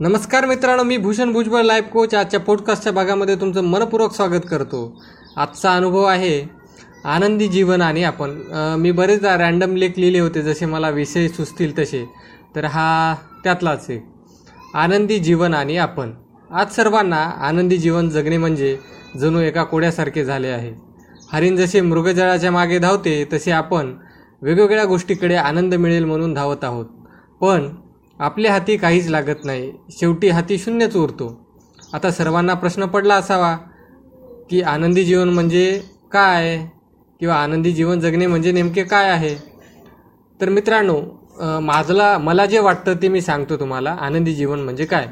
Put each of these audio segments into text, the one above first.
नमस्कार मित्रांनो मी भूषण भुजबळ लाईफ कोच आजच्या पॉडकास्टच्या भागामध्ये तुमचं मनपूर्वक स्वागत करतो. आजचा अनुभव आहे आनंदी जीवन आणि आपण मी बरेचदा रॅन्डम लेख लिहिले होते जसे मला विषय सुचतील तसे. तर हा त्यातलाच आहे आनंदी जीवन आणि आपण. आज सर्वांना आनंदी जीवन जगणे म्हणजे जणू एका कोड्यासारखे झाले आहे. हरिण जसे मृगजळाच्या मागे धावते तसे आपण वेगवेगळ्या गोष्टीकडे आनंद मिळेल म्हणून धावत आहोत. पण आपल्या हाती काहीच लागत नाही. शेवटी हाती शून्यच उरतो. आता सर्वांना प्रश्न पडला असावा की आनंदी जीवन म्हणजे काय? किंवा आनंदी जीवन जगणे म्हणजे नेमके काय आहे? तर मित्रांनो माझला मला जे वाटतं ते मी सांगतो तुम्हाला. आनंदी जीवन म्हणजे काय?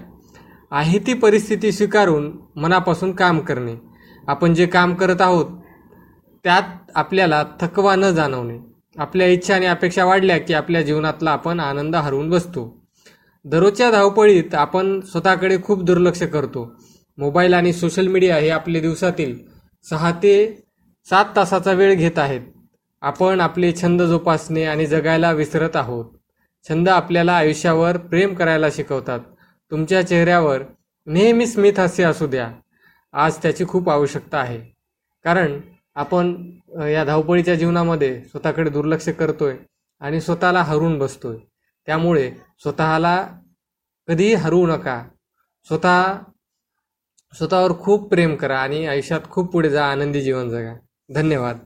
आहे ती परिस्थिती स्वीकारून मनापासून काम करणे. आपण जे काम करत आहोत त्यात आपल्याला थकवा न जाणवणे. आपल्या इच्छा आणि अपेक्षा वाढल्या की आपल्या जीवनातला आपण आनंद हरवून बसतो. दररोजच्या धावपळीत आपण स्वतःकडे खूप दुर्लक्ष करतो. मोबाईल आणि सोशल मीडिया हे आपले दिवसातील सहा ते सात तासाचा वेळ घेत आहेत. आपण आपले छंद जोपासणे आणि जगायला विसरत आहोत. छंद आपल्याला आयुष्यावर प्रेम करायला शिकवतात. तुमच्या चेहऱ्यावर नेहमी स्मित हास्य असू द्या. आज त्याची खूप आवश्यकता आहे. कारण आपण या धावपळीच्या जीवनामध्ये स्वतःकडे दुर्लक्ष करतोय आणि स्वतःला हरून बसतोय. त्यामुळे स्वतःला कधीही हरवू नका. स्वतः स्वतःवर खूप प्रेम करा आणि आयुष्यात खूप पुढे जा आनंदी जीवन जगा. धन्यवाद.